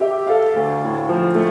す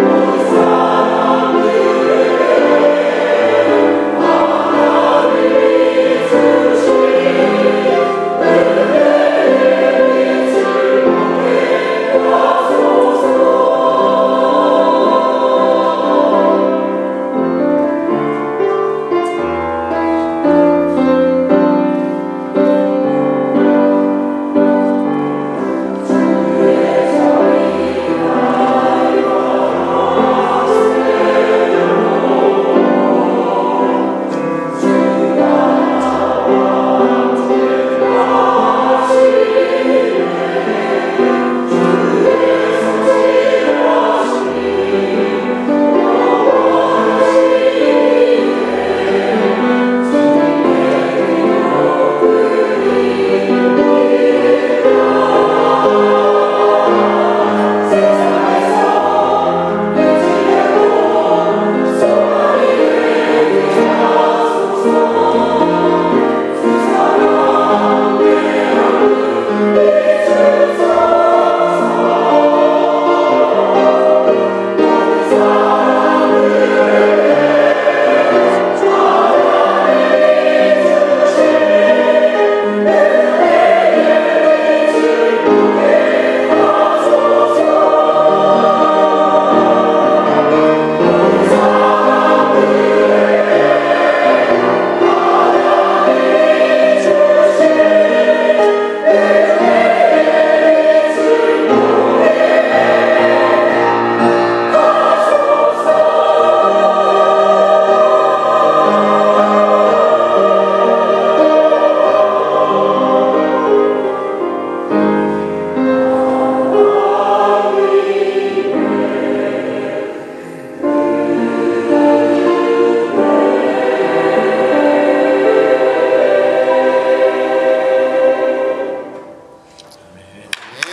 Jerusalem.